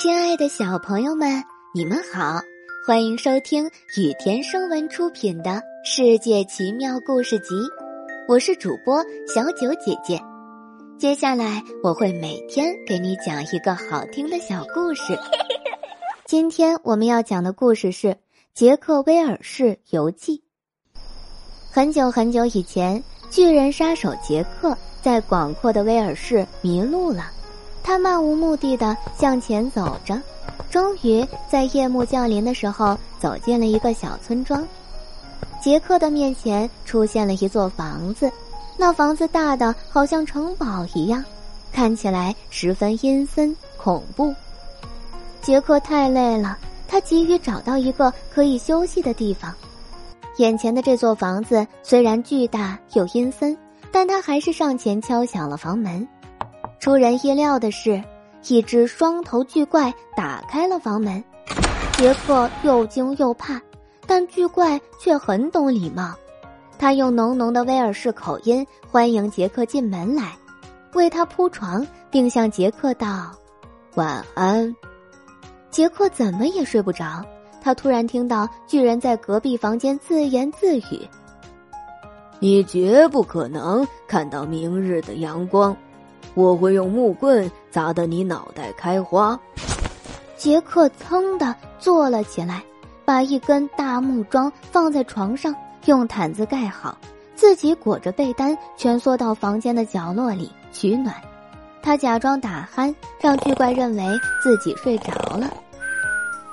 亲爱的小朋友们，你们好，欢迎收听雨田声文出品的《世界奇妙故事集》，我是主播小九姐姐。接下来我会每天给你讲一个好听的小故事。今天我们要讲的故事是《杰克威尔士游记》。很久很久以前，巨人杀手杰克在广阔的威尔士迷路了。他漫无目的的向前走着，终于在夜幕降临的时候走进了一个小村庄。杰克的面前出现了一座房子，那房子大的好像城堡一样，看起来十分阴森恐怖。杰克太累了，他急于找到一个可以休息的地方。眼前的这座房子虽然巨大又阴森，但他还是上前敲响了房门。出人意料的是，一只双头巨怪打开了房门。杰克又惊又怕，但巨怪却很懂礼貌。他用浓浓的威尔士口音欢迎杰克进门来，为他铺床，并向杰克道：“晚安。”杰克怎么也睡不着，他突然听到巨人在隔壁房间自言自语：“你绝不可能看到明日的阳光。”我会用木棍砸得你脑袋开花。杰克噌的坐了起来，把一根大木桩放在床上，用毯子盖好，自己裹着被单，蜷缩到房间的角落里取暖。他假装打鼾，让巨怪认为自己睡着了。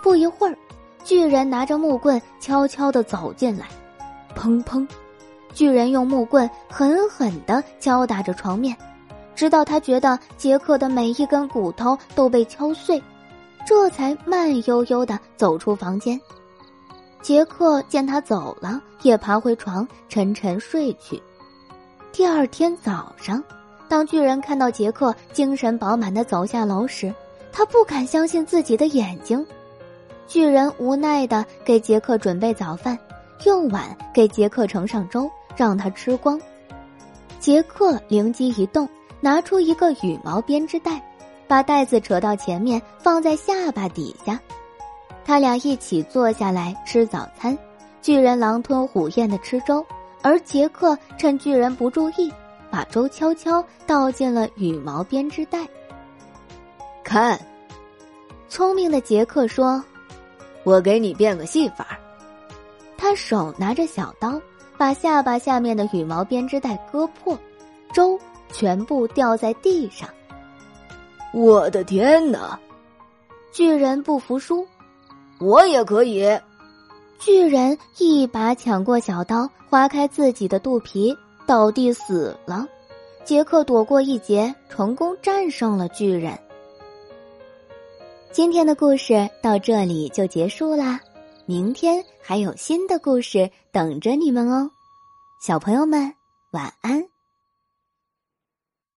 不一会儿，巨人拿着木棍悄悄的走进来，砰砰，巨人用木棍狠狠的敲打着床面。直到他觉得杰克的每一根骨头都被敲碎，这才慢悠悠的走出房间。杰克见他走了，也爬回床，沉沉睡去。第二天早上，当巨人看到杰克精神饱满的走下楼时，他不敢相信自己的眼睛。巨人无奈的给杰克准备早饭，用碗给杰克盛上粥，让他吃光。杰克灵机一动。拿出一个羽毛编织袋，把袋子扯到前面，放在下巴底下。他俩一起坐下来吃早餐。巨人狼吞虎咽的吃粥，而杰克趁巨人不注意，把粥悄悄倒进了羽毛编织袋。看，聪明的杰克说：“我给你变个戏法。”他手拿着小刀，把下巴下面的羽毛编织袋割破，粥。全部掉在地上！我的天哪！巨人不服输，我也可以！巨人一把抢过小刀，划开自己的肚皮，倒地死了。杰克躲过一劫，成功战胜了巨人。今天的故事到这里就结束啦，明天还有新的故事等着你们哦，小朋友们晚安。